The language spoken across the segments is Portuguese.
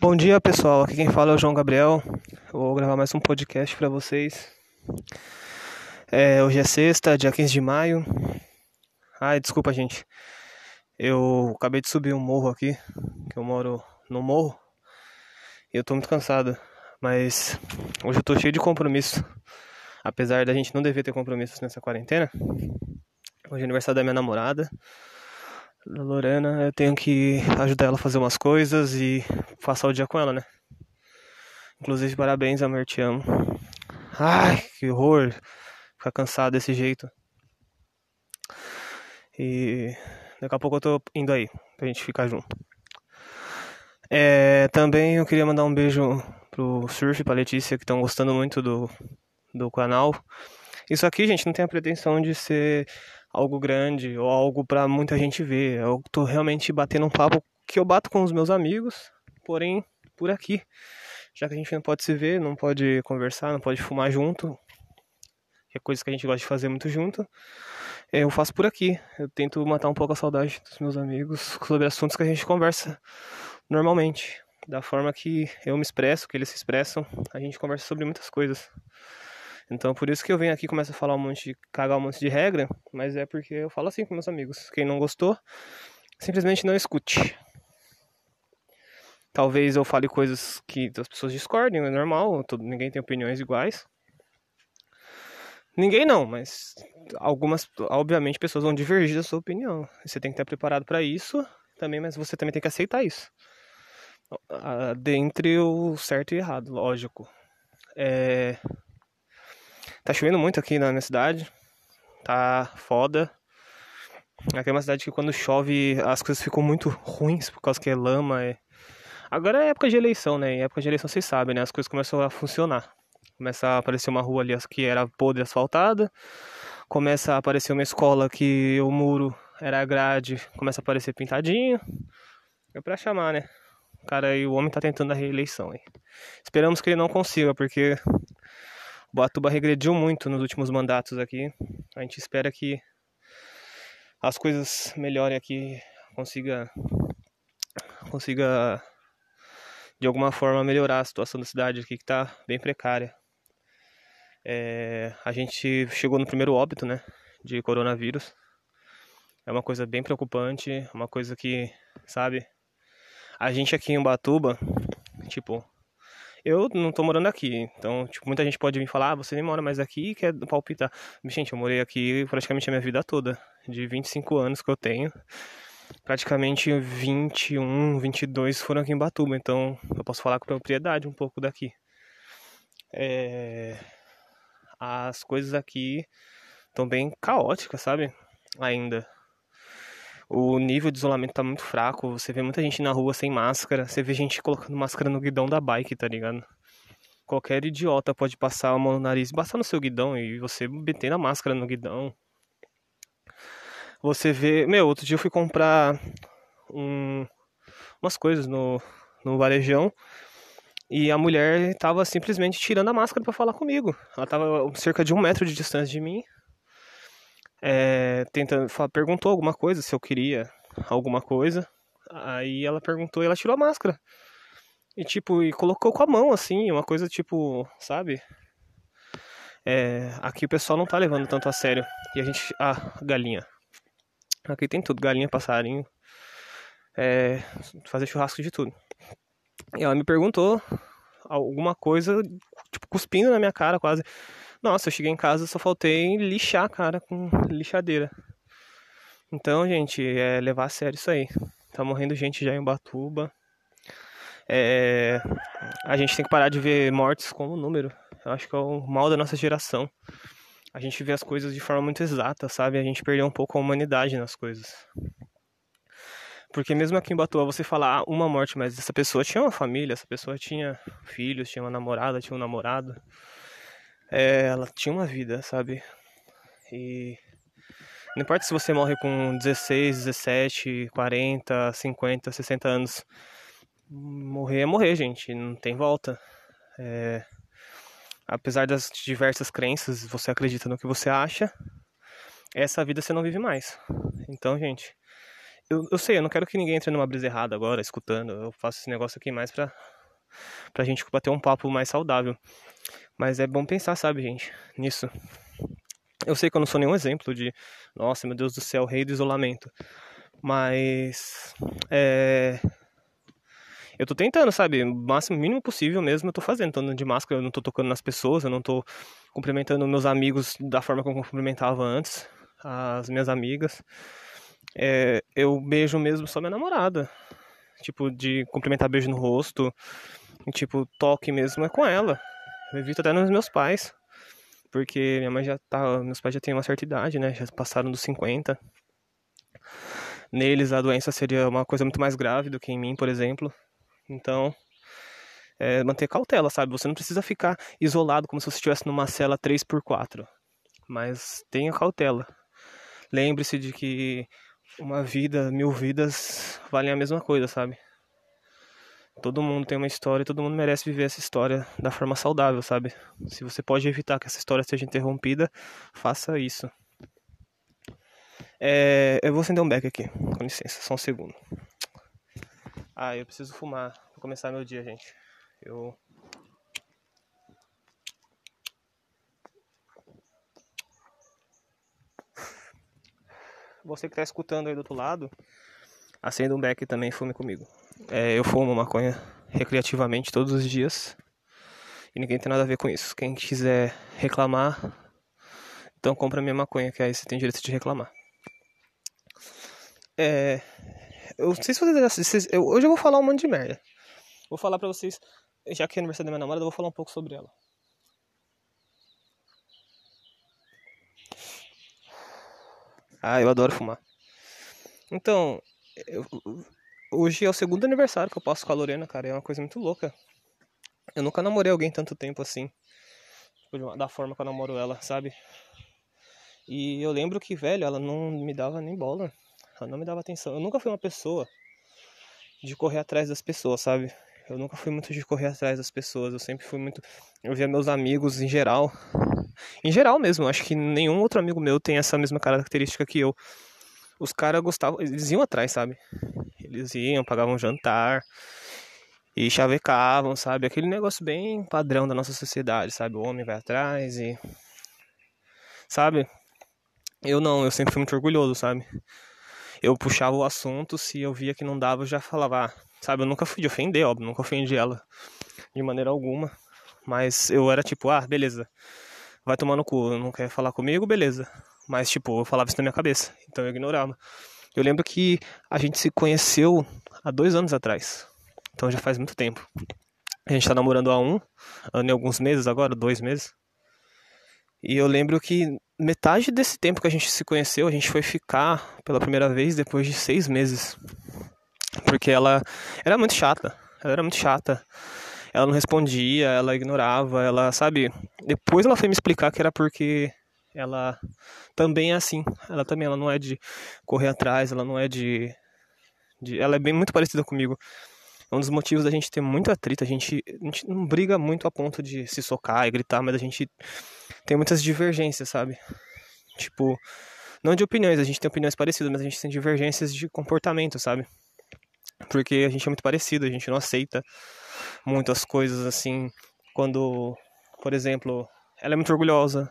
Bom dia pessoal, aqui quem fala é o João Gabriel. Vou gravar mais um podcast para vocês. É, hoje é sexta, dia 15 de maio. Ai, desculpa gente. Eu acabei de subir um morro aqui, que eu moro no morro. E eu tô muito cansado, mas hoje eu tô cheio de compromisso. Apesar da gente não dever ter compromissos nessa quarentena. Hoje é aniversário da minha namorada da Lorena, eu tenho que ajudar ela a fazer umas coisas e passar o dia com ela, né? Inclusive, parabéns, amor, te amo. Ai, que horror ficar cansado desse jeito. E daqui a pouco eu tô indo aí, pra gente ficar junto. É, também eu queria mandar um beijo pro Surf e pra Letícia, que estão gostando muito do, do canal. Isso aqui, gente, não tem a pretensão de ser algo grande ou algo para muita gente ver. Eu tô realmente batendo um papo que eu bato com os meus amigos, porém por aqui. Já que a gente não pode se ver, não pode conversar, não pode fumar junto, que é coisa que a gente gosta de fazer muito junto, eu faço por aqui. Eu tento matar um pouco a saudade dos meus amigos sobre assuntos que a gente conversa normalmente. Da forma que eu me expresso, que eles se expressam, a gente conversa sobre muitas coisas. Então por isso que eu venho aqui e começo a falar um monte cagar um monte de regra, mas é porque eu falo assim com meus amigos. Quem não gostou, simplesmente não escute. Talvez eu fale coisas que as pessoas discordem, é normal, todo, ninguém tem opiniões iguais. Ninguém não, mas algumas, obviamente, pessoas vão divergir da sua opinião. Você tem que estar preparado para isso também, mas você também tem que aceitar isso. Dentre o certo e errado, lógico. É, Tá chovendo muito aqui na minha cidade. Tá foda. Aqui é uma cidade que quando chove as coisas ficam muito ruins por causa que é lama. É... Agora é época de eleição, né? Em época de eleição vocês sabem, né? As coisas começam a funcionar. Começa a aparecer uma rua ali que era podre asfaltada. Começa a aparecer uma escola que o muro era grade. Começa a aparecer pintadinho. É pra chamar, né? Cara e o homem tá tentando a reeleição aí. Esperamos que ele não consiga, porque o Batuba regrediu muito nos últimos mandatos aqui. A gente espera que as coisas melhorem aqui, consiga consiga de alguma forma melhorar a situação da cidade aqui que está bem precária. É, a gente chegou no primeiro óbito, né, de coronavírus. É uma coisa bem preocupante, uma coisa que, sabe, a gente aqui em Ubatuba, tipo, eu não tô morando aqui, então, tipo, muita gente pode vir falar, ah, você nem mora mais aqui e quer palpitar. Gente, eu morei aqui praticamente a minha vida toda, de 25 anos que eu tenho. Praticamente 21, 22 foram aqui em Batuba, então eu posso falar com propriedade um pouco daqui. É... As coisas aqui estão bem caóticas, sabe? Ainda o nível de isolamento tá muito fraco. Você vê muita gente na rua sem máscara. Você vê gente colocando máscara no guidão da bike, tá ligado? Qualquer idiota pode passar a mão no nariz passar no seu guidão e você meter a máscara no guidão. Você vê. Meu, outro dia eu fui comprar um, umas coisas no, no varejão. E a mulher tava simplesmente tirando a máscara para falar comigo. Ela tava cerca de um metro de distância de mim é, tentando, perguntou alguma coisa, se eu queria alguma coisa. Aí ela perguntou e ela tirou a máscara. E tipo, e colocou com a mão, assim, uma coisa tipo, sabe? É, aqui o pessoal não tá levando tanto a sério. E a gente. Ah, galinha. Aqui tem tudo, galinha, passarinho. É, fazer churrasco de tudo. E ela me perguntou alguma coisa, tipo, cuspindo na minha cara quase. Nossa, eu cheguei em casa só faltei lixar a cara com lixadeira. Então, gente, é levar a sério isso aí. Tá morrendo gente já em Batuba. É, a gente tem que parar de ver mortes como número. Eu acho que é o mal da nossa geração. A gente vê as coisas de forma muito exata, sabe? A gente perdeu um pouco a humanidade nas coisas. Porque mesmo aqui em Batuba você fala ah, uma morte, mas essa pessoa tinha uma família, essa pessoa tinha filhos, tinha uma namorada, tinha um namorado é, ela tinha uma vida, sabe? E não importa se você morre com 16, 17, 40, 50, 60 anos. Morrer é morrer, gente. Não tem volta. É... Apesar das diversas crenças, você acredita no que você acha. Essa vida você não vive mais. Então, gente, eu, eu sei, eu não quero que ninguém entre numa brisa errada agora, escutando. Eu faço esse negócio aqui mais pra, pra gente bater um papo mais saudável. Mas é bom pensar, sabe, gente, nisso. Eu sei que eu não sou nenhum exemplo de, nossa, meu Deus do céu, rei do isolamento. Mas é, eu tô tentando, sabe? O máximo mínimo possível mesmo eu tô fazendo. Tô andando de máscara, eu não tô tocando nas pessoas, eu não tô cumprimentando meus amigos da forma que eu cumprimentava antes, as minhas amigas. É, eu beijo mesmo só minha namorada. Tipo, de cumprimentar beijo no rosto. Tipo, toque mesmo é com ela. Eu evito até nos meus pais. Porque minha mãe já tá. Meus pais já têm uma certa idade, né? Já passaram dos 50. Neles a doença seria uma coisa muito mais grave do que em mim, por exemplo. Então, é, manter cautela, sabe? Você não precisa ficar isolado como se você estivesse numa cela 3x4. Mas tenha cautela. Lembre-se de que uma vida, mil vidas valem a mesma coisa, sabe? Todo mundo tem uma história, todo mundo merece viver essa história da forma saudável, sabe? Se você pode evitar que essa história seja interrompida, faça isso. É, eu vou acender um beck aqui, com licença, só um segundo. Ah, eu preciso fumar pra começar meu dia, gente. Eu. Você que tá escutando aí do outro lado, acenda um beck também fume comigo. É, eu fumo maconha recreativamente todos os dias. E ninguém tem nada a ver com isso. Quem quiser reclamar, então compra minha maconha, que aí você tem direito de reclamar. É, eu não sei se vocês. Eu, hoje eu vou falar um monte de merda. Vou falar pra vocês. Já que é aniversário da minha namorada, eu vou falar um pouco sobre ela. Ah, eu adoro fumar. Então, eu, hoje é o segundo aniversário que eu passo com a Lorena, cara. É uma coisa muito louca. Eu nunca namorei alguém tanto tempo assim. Tipo, da forma que eu namoro ela, sabe? E eu lembro que, velho, ela não me dava nem bola. Ela não me dava atenção. Eu nunca fui uma pessoa de correr atrás das pessoas, sabe? Eu nunca fui muito de correr atrás das pessoas. Eu sempre fui muito. Eu via meus amigos em geral. Em geral mesmo. Acho que nenhum outro amigo meu tem essa mesma característica que eu. Os caras gostavam. Eles iam atrás, sabe? Eles iam, pagavam jantar. E chavecavam, sabe? Aquele negócio bem padrão da nossa sociedade, sabe? O homem vai atrás e. Sabe? Eu não, eu sempre fui muito orgulhoso, sabe? eu puxava o assunto, se eu via que não dava, eu já falava, ah, sabe, eu nunca fui de ofender, óbvio, nunca ofendi ela de maneira alguma, mas eu era tipo, ah, beleza, vai tomar no cu, não quer falar comigo, beleza, mas tipo, eu falava isso na minha cabeça, então eu ignorava. Eu lembro que a gente se conheceu há dois anos atrás, então já faz muito tempo. A gente tá namorando há um ano e alguns meses agora, dois meses. E eu lembro que metade desse tempo que a gente se conheceu, a gente foi ficar pela primeira vez depois de seis meses. Porque ela era muito chata. Ela era muito chata. Ela não respondia, ela ignorava, ela, sabe? Depois ela foi me explicar que era porque ela também é assim. Ela também ela não é de correr atrás, ela não é de, de ela é bem muito parecida comigo. É um dos motivos da gente ter muito atrito. A gente, a gente não briga muito a ponto de se socar e gritar, mas a gente tem muitas divergências, sabe? Tipo, não de opiniões, a gente tem opiniões parecidas, mas a gente tem divergências de comportamento, sabe? Porque a gente é muito parecido, a gente não aceita muitas coisas assim. Quando, por exemplo, ela é muito orgulhosa,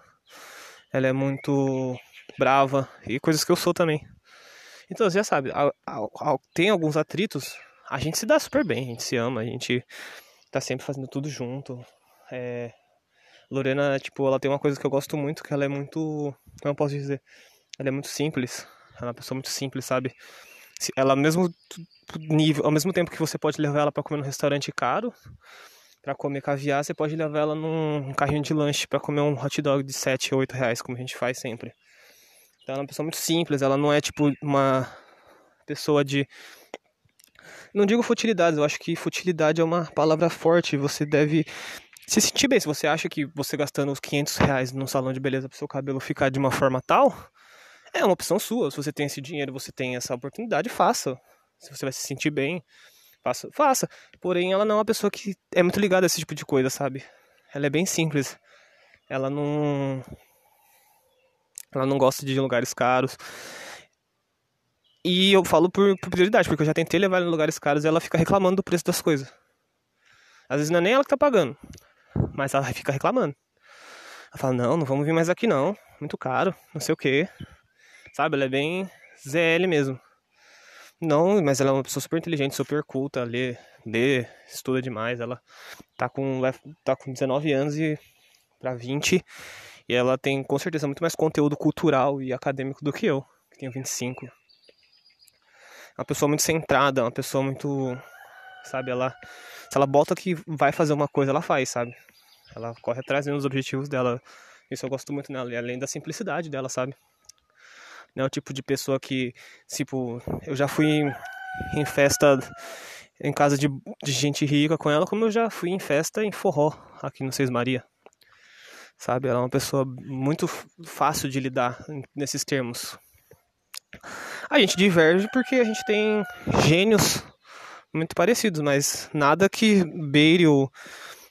ela é muito brava, e coisas que eu sou também. Então, você já sabe, tem alguns atritos a gente se dá super bem, a gente se ama, a gente tá sempre fazendo tudo junto. É... Lorena, tipo, ela tem uma coisa que eu gosto muito, que ela é muito. Como eu posso dizer? Ela é muito simples. Ela é uma pessoa muito simples, sabe? Ela, mesmo nível, ao mesmo tempo que você pode levar ela para comer num restaurante caro, para comer caviar, você pode levar ela num carrinho de lanche para comer um hot dog de 7 ou 8 reais, como a gente faz sempre. Então ela é uma pessoa muito simples, ela não é tipo uma pessoa de não digo futilidades, eu acho que futilidade é uma palavra forte. Você deve se sentir bem. Se você acha que você gastando os 500 reais num salão de beleza pro seu cabelo ficar de uma forma tal, é uma opção sua. Se você tem esse dinheiro, você tem essa oportunidade, faça. Se você vai se sentir bem, faça. faça. Porém, ela não é uma pessoa que é muito ligada a esse tipo de coisa, sabe? Ela é bem simples. Ela não. Ela não gosta de lugares caros. E eu falo por, por prioridade, porque eu já tentei levar ela em lugares caros e ela fica reclamando do preço das coisas. Às vezes não é nem ela que tá pagando, mas ela fica reclamando. Ela fala, não, não vamos vir mais aqui não, muito caro, não sei o que. Sabe, ela é bem ZL mesmo. Não, mas ela é uma pessoa super inteligente, super culta, lê, lê, estuda demais. Ela tá com, tá com 19 anos e para 20 e ela tem com certeza muito mais conteúdo cultural e acadêmico do que eu, que tenho 25. É uma pessoa muito centrada, uma pessoa muito, sabe, ela se ela bota que vai fazer uma coisa, ela faz, sabe? Ela corre atrás dos objetivos dela. Isso eu gosto muito nela, e além da simplicidade dela, sabe? Não é o tipo de pessoa que, tipo, eu já fui em, em festa em casa de, de, gente rica com ela, como eu já fui em festa em forró aqui no Seis Maria. Sabe? Ela é uma pessoa muito fácil de lidar nesses termos. A gente diverge porque a gente tem gênios muito parecidos, mas nada que beire o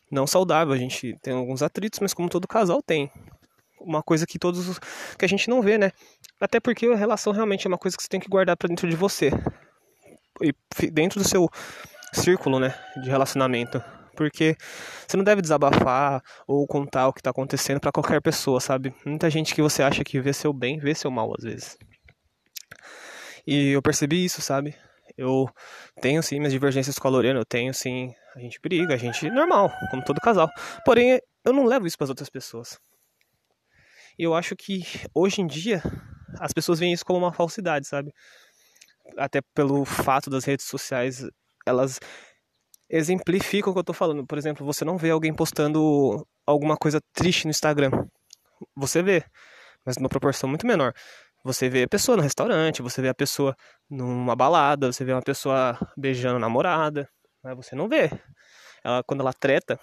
não saudável. A gente tem alguns atritos, mas como todo casal tem uma coisa que todos que a gente não vê, né? Até porque a relação realmente é uma coisa que você tem que guardar para dentro de você e dentro do seu círculo, né, de relacionamento. Porque você não deve desabafar ou contar o que tá acontecendo para qualquer pessoa, sabe? Muita gente que você acha que vê seu bem, vê seu mal às vezes. E eu percebi isso, sabe? Eu tenho sim minhas divergências com a Lorena, eu tenho sim, a gente briga, a gente normal, como todo casal. Porém, eu não levo isso para as outras pessoas. E eu acho que hoje em dia as pessoas veem isso como uma falsidade, sabe? Até pelo fato das redes sociais, elas exemplificam o que eu tô falando. Por exemplo, você não vê alguém postando alguma coisa triste no Instagram. Você vê, mas numa proporção muito menor. Você vê a pessoa no restaurante, você vê a pessoa numa balada, você vê uma pessoa beijando a namorada, mas você não vê. Ela quando ela treta,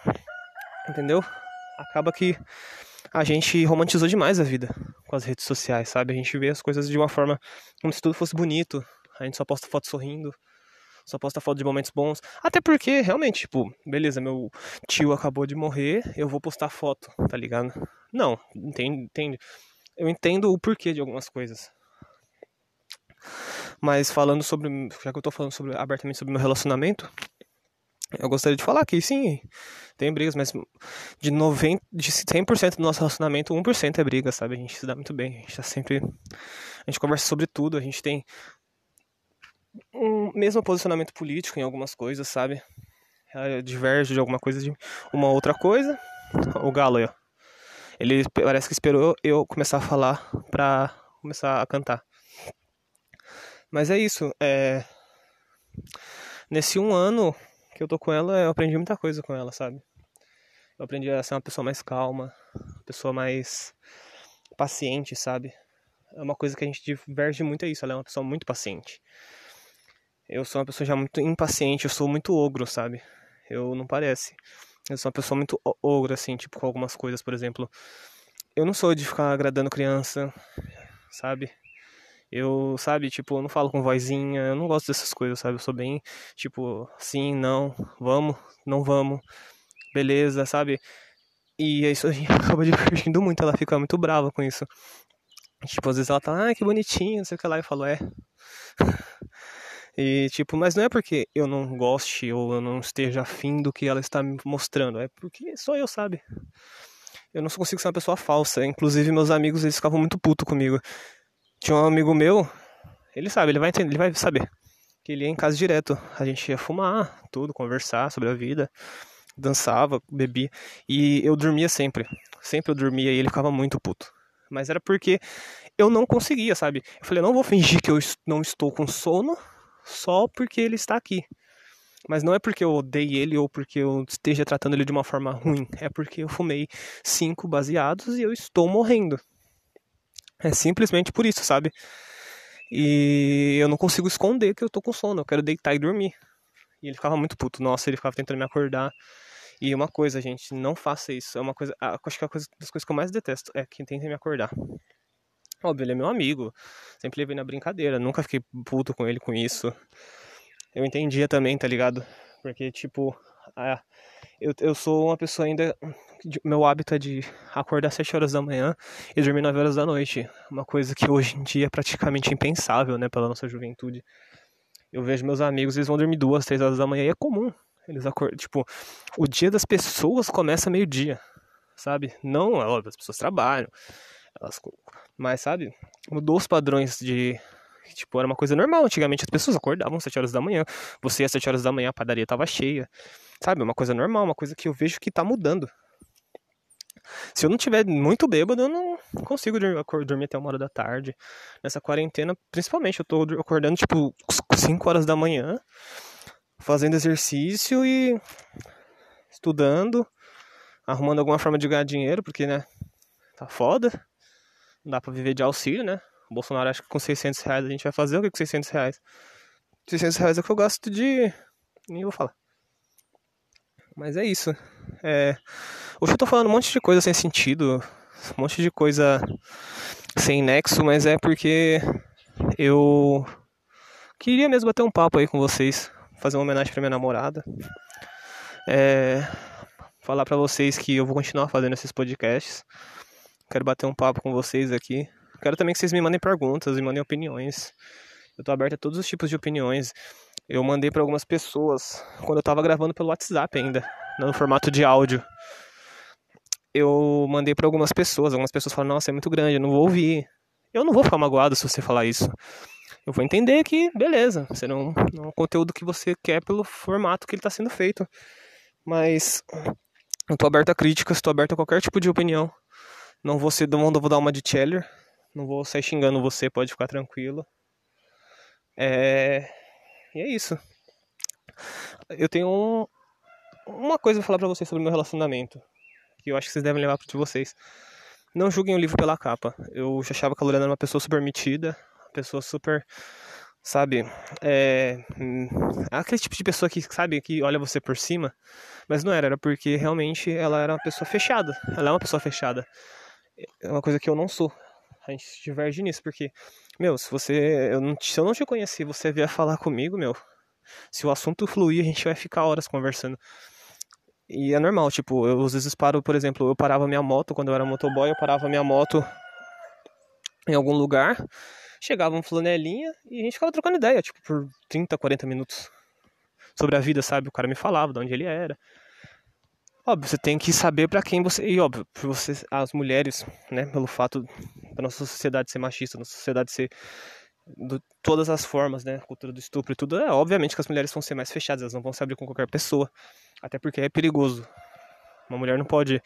entendeu? Acaba que a gente romantizou demais a vida com as redes sociais, sabe? A gente vê as coisas de uma forma como se tudo fosse bonito. A gente só posta foto sorrindo, só posta foto de momentos bons. Até porque, realmente, tipo, beleza, meu tio acabou de morrer, eu vou postar foto, tá ligado? Não, entende? entende? Eu entendo o porquê de algumas coisas. Mas falando sobre. Já que eu tô falando sobre, abertamente sobre meu relacionamento, eu gostaria de falar que sim, tem brigas, mas de 90, de 100% do nosso relacionamento, 1% é briga, sabe? A gente se dá muito bem, a gente tá sempre a gente conversa sobre tudo, a gente tem um mesmo posicionamento político em algumas coisas, sabe? Diverge de alguma coisa de uma outra coisa. O Galo ó. Ele parece que esperou eu começar a falar pra começar a cantar. Mas é isso, é nesse um ano que eu tô com ela, eu aprendi muita coisa com ela, sabe? Eu aprendi a ser uma pessoa mais calma, uma pessoa mais paciente, sabe? É uma coisa que a gente diverge muito é isso, ela é uma pessoa muito paciente. Eu sou uma pessoa já muito impaciente, eu sou muito ogro, sabe? Eu não parece. Eu sou uma pessoa muito ogro, assim, tipo, com algumas coisas, por exemplo. Eu não sou de ficar agradando criança, sabe? Eu, sabe, tipo, eu não falo com vozinha, eu não gosto dessas coisas, sabe? Eu sou bem, tipo, sim, não, vamos, não vamos, beleza, sabe? E isso a gente acaba divertindo muito, ela fica muito brava com isso. Tipo, às vezes ela tá, ah, que bonitinho, não sei o que lá, eu falo, é. E, tipo, mas não é porque eu não goste ou eu não esteja afim do que ela está me mostrando, é porque sou eu, sabe? Eu não consigo ser uma pessoa falsa. Inclusive, meus amigos, eles ficavam muito putos comigo. Tinha um amigo meu, ele sabe, ele vai entender, ele vai saber. Que ele ia em casa direto. A gente ia fumar, tudo, conversar sobre a vida. Dançava, bebia. E eu dormia sempre. Sempre eu dormia e ele ficava muito puto. Mas era porque eu não conseguia, sabe? Eu falei, não vou fingir que eu não estou com sono só porque ele está aqui. Mas não é porque eu odeio ele ou porque eu esteja tratando ele de uma forma ruim. É porque eu fumei cinco baseados e eu estou morrendo. É simplesmente por isso, sabe? E eu não consigo esconder que eu tô com sono, eu quero deitar e dormir. E ele ficava muito puto, nossa, ele ficava tentando me acordar. E uma coisa, gente, não faça isso. É uma coisa, acho que é uma das coisas que eu mais detesto é quem tenta me acordar. Óbvio, ele é meu amigo. Sempre levei na brincadeira, nunca fiquei puto com ele com isso. Eu entendia também, tá ligado? Porque, tipo, Eu, eu sou uma pessoa ainda. Meu hábito é de acordar às 7 horas da manhã e dormir 9 horas da noite. Uma coisa que hoje em dia é praticamente impensável, né, pela nossa juventude. Eu vejo meus amigos, eles vão dormir duas, três horas da manhã e é comum. Eles acordam, tipo, o dia das pessoas começa meio-dia, sabe? Não, é óbvio, as pessoas trabalham, elas, mas sabe? Mudou os padrões de tipo, era uma coisa normal. Antigamente as pessoas acordavam às 7 horas da manhã. Você às 7 horas da manhã a padaria tava cheia. Sabe? Uma coisa normal, uma coisa que eu vejo que tá mudando. Se eu não tiver muito bêbado, eu não consigo dormir, dormir até uma hora da tarde. Nessa quarentena, principalmente, eu tô acordando tipo 5 horas da manhã, fazendo exercício e estudando, arrumando alguma forma de ganhar dinheiro, porque, né, tá foda. Não dá pra viver de auxílio, né? O Bolsonaro acha que com 600 reais a gente vai fazer o que com 600 reais? 600 reais é o que eu gasto de. Nem vou falar. Mas é isso. É... Hoje eu tô falando um monte de coisa sem sentido, um monte de coisa sem nexo, mas é porque eu queria mesmo bater um papo aí com vocês, fazer uma homenagem pra minha namorada. É... Falar pra vocês que eu vou continuar fazendo esses podcasts. Quero bater um papo com vocês aqui. Quero também que vocês me mandem perguntas, me mandem opiniões. Eu tô aberto a todos os tipos de opiniões. Eu mandei para algumas pessoas quando eu tava gravando pelo WhatsApp ainda, no formato de áudio. Eu mandei para algumas pessoas, algumas pessoas falaram: "Nossa, é muito grande, eu não vou ouvir". Eu não vou ficar magoado se você falar isso. Eu vou entender que, beleza, você não, não é um conteúdo que você quer pelo formato que ele está sendo feito. Mas eu tô aberto a críticas, tô aberto a qualquer tipo de opinião. Não vou ser, não vou dar uma de Cheller, não vou sair xingando você, pode ficar tranquilo. É, e é isso. Eu tenho um, uma coisa pra falar pra vocês sobre meu relacionamento. Que eu acho que vocês devem levar de vocês. Não julguem o livro pela capa. Eu já achava que a Lorena era uma pessoa super metida, uma pessoa super. Sabe? É, hum, aquele tipo de pessoa que, sabe, que olha você por cima. Mas não era, era porque realmente ela era uma pessoa fechada. Ela é uma pessoa fechada. É uma coisa que eu não sou. A gente diverge nisso, porque meu, se você. Eu não, se eu não te conhecer você vier falar comigo, meu. Se o assunto fluir, a gente vai ficar horas conversando. E é normal, tipo, eu às vezes paro, por exemplo, eu parava minha moto quando eu era motoboy, eu parava minha moto em algum lugar, chegava um flanelinha e a gente ficava trocando ideia, tipo, por 30, 40 minutos. Sobre a vida, sabe? O cara me falava de onde ele era. Óbvio, você tem que saber para quem você. E óbvio, você, as mulheres, né, pelo fato da nossa sociedade ser machista, nossa sociedade ser de todas as formas, né, cultura do estupro e tudo, é obviamente que as mulheres vão ser mais fechadas, elas não vão se abrir com qualquer pessoa, até porque é perigoso. Uma mulher não pode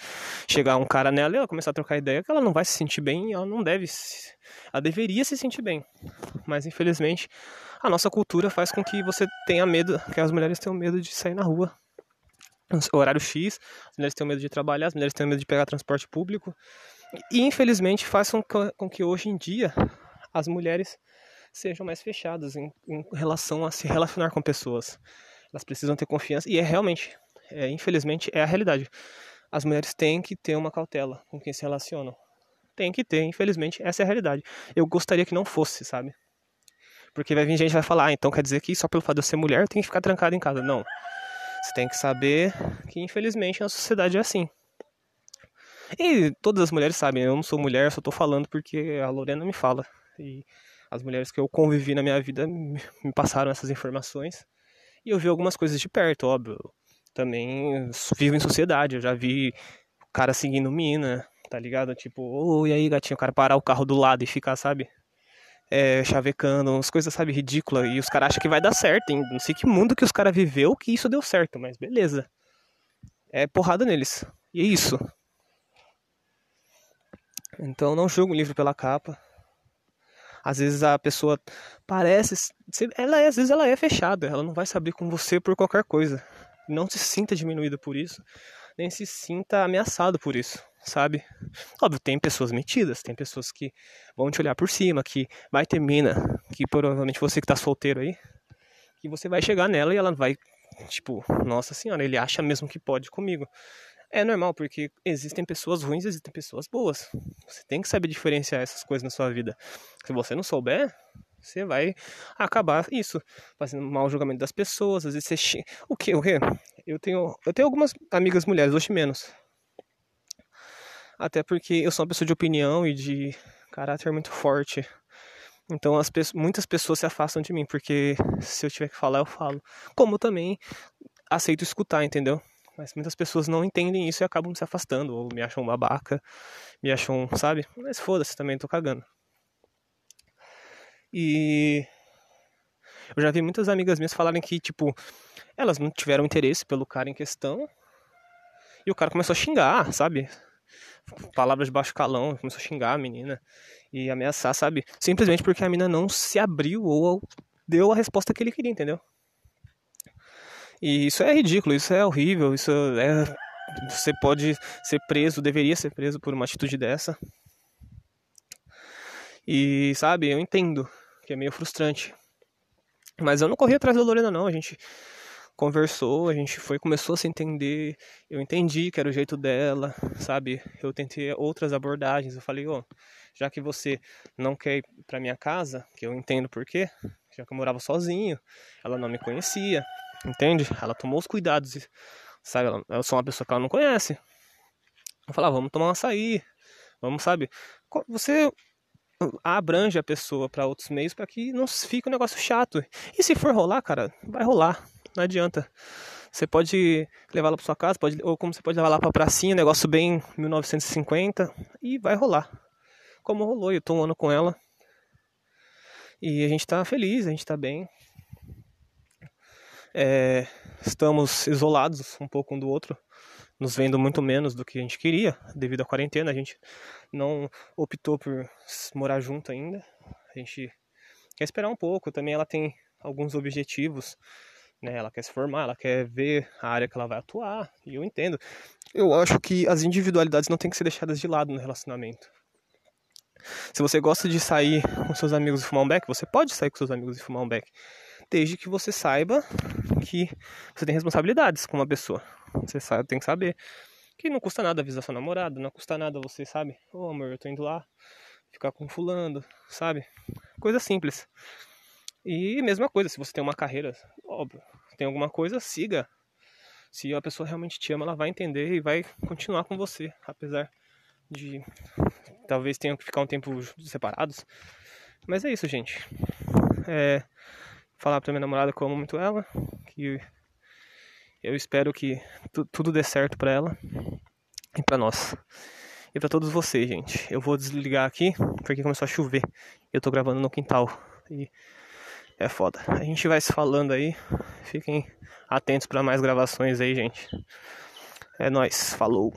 chegar um cara nela e ela começar a trocar ideia que ela não vai se sentir bem, ela não deve, se... ela deveria se sentir bem. Mas infelizmente a nossa cultura faz com que você tenha medo, que as mulheres tenham medo de sair na rua horário X, as mulheres têm medo de trabalhar, as mulheres têm medo de pegar transporte público. E infelizmente faz com que hoje em dia as mulheres sejam mais fechadas em, em relação a se relacionar com pessoas. Elas precisam ter confiança e é realmente, é, infelizmente, é a realidade. As mulheres têm que ter uma cautela com quem se relacionam. Tem que ter, infelizmente, essa é a realidade. Eu gostaria que não fosse, sabe? Porque vai vir gente que vai falar, ah, então quer dizer que só pelo fato de eu ser mulher tem que ficar trancada em casa. Não. Você tem que saber que infelizmente a sociedade é assim. E todas as mulheres sabem, eu não sou mulher, só tô falando porque a Lorena me fala. E as mulheres que eu convivi na minha vida me passaram essas informações. E eu vi algumas coisas de perto, óbvio. Também vivo em sociedade, eu já vi o cara seguindo mina, tá ligado? Tipo, oi aí gatinho, o cara parar o carro do lado e ficar, sabe? É, chavecando, umas coisas, sabe, ridículas. E os caras acham que vai dar certo, hein? Não sei que mundo que os caras viveu que isso deu certo, mas beleza. É porrada neles. E é isso. Então não julgo o livro pela capa. Às vezes a pessoa parece. Ela é, às vezes ela é fechada, ela não vai se abrir com você por qualquer coisa. Não se sinta diminuído por isso, nem se sinta ameaçado por isso sabe? Óbvio, tem pessoas metidas, tem pessoas que vão te olhar por cima, que vai ter mina, que provavelmente você que tá solteiro aí, que você vai chegar nela e ela vai, tipo, nossa senhora, ele acha mesmo que pode comigo. É normal, porque existem pessoas ruins e existem pessoas boas. Você tem que saber diferenciar essas coisas na sua vida. Se você não souber, você vai acabar isso, fazendo mau julgamento das pessoas, às vezes você... O que? O que? Eu tenho, eu tenho algumas amigas mulheres, hoje menos. Até porque eu sou uma pessoa de opinião e de caráter muito forte. Então as muitas pessoas se afastam de mim, porque se eu tiver que falar, eu falo. Como também aceito escutar, entendeu? Mas muitas pessoas não entendem isso e acabam se afastando, ou me acham babaca, me acham, sabe? Mas foda-se também, tô cagando. E eu já vi muitas amigas minhas falarem que, tipo, elas não tiveram interesse pelo cara em questão. E o cara começou a xingar, sabe? Palavras de baixo calão, começou a xingar a menina e ameaçar, sabe? Simplesmente porque a menina não se abriu ou deu a resposta que ele queria, entendeu? E isso é ridículo, isso é horrível, isso é. Você pode ser preso, deveria ser preso por uma atitude dessa. E, sabe, eu entendo que é meio frustrante. Mas eu não corri atrás da Lorena, não. A gente conversou, a gente foi, começou a se entender. Eu entendi que era o jeito dela, sabe? Eu tentei outras abordagens. Eu falei, ó, oh, já que você não quer ir pra minha casa, que eu entendo por quê, já que eu morava sozinho, ela não me conhecia, entende? Ela tomou os cuidados, sabe? Eu sou uma pessoa que ela não conhece. Eu falava, vamos tomar um açaí, vamos, sabe? Você abrange a pessoa para outros meios para que não fique um negócio chato. E se for rolar, cara, vai rolar. Não adianta. Você pode levar ela para sua casa, pode, ou como você pode levar lá para pracinha, negócio bem 1950 e vai rolar. Como rolou, eu tô um ano com ela. E a gente tá feliz, a gente tá bem. É, estamos isolados um pouco um do outro nos vendo muito menos do que a gente queria devido à quarentena. A gente não optou por morar junto ainda. A gente quer esperar um pouco. Também ela tem alguns objetivos. Né? Ela quer se formar, ela quer ver a área que ela vai atuar. E eu entendo. Eu acho que as individualidades não têm que ser deixadas de lado no relacionamento. Se você gosta de sair com seus amigos e fumar um beck, você pode sair com seus amigos e fumar um beck. Desde que você saiba que você tem responsabilidades com uma pessoa. Você sabe, tem que saber que não custa nada avisar sua namorada, não custa nada você, sabe? Ô oh, amor, eu tô indo lá ficar com fulano, sabe? Coisa simples. E mesma coisa, se você tem uma carreira, óbvio, tem alguma coisa, siga. Se a pessoa realmente te ama, ela vai entender e vai continuar com você, apesar de talvez tenham que ficar um tempo separados. Mas é isso, gente. É, falar pra minha namorada que eu amo muito ela, que eu espero que tudo dê certo para ela e para nós. E para todos vocês, gente. Eu vou desligar aqui porque começou a chover. Eu tô gravando no quintal e é foda. A gente vai se falando aí. Fiquem atentos para mais gravações aí, gente. É nós. Falou.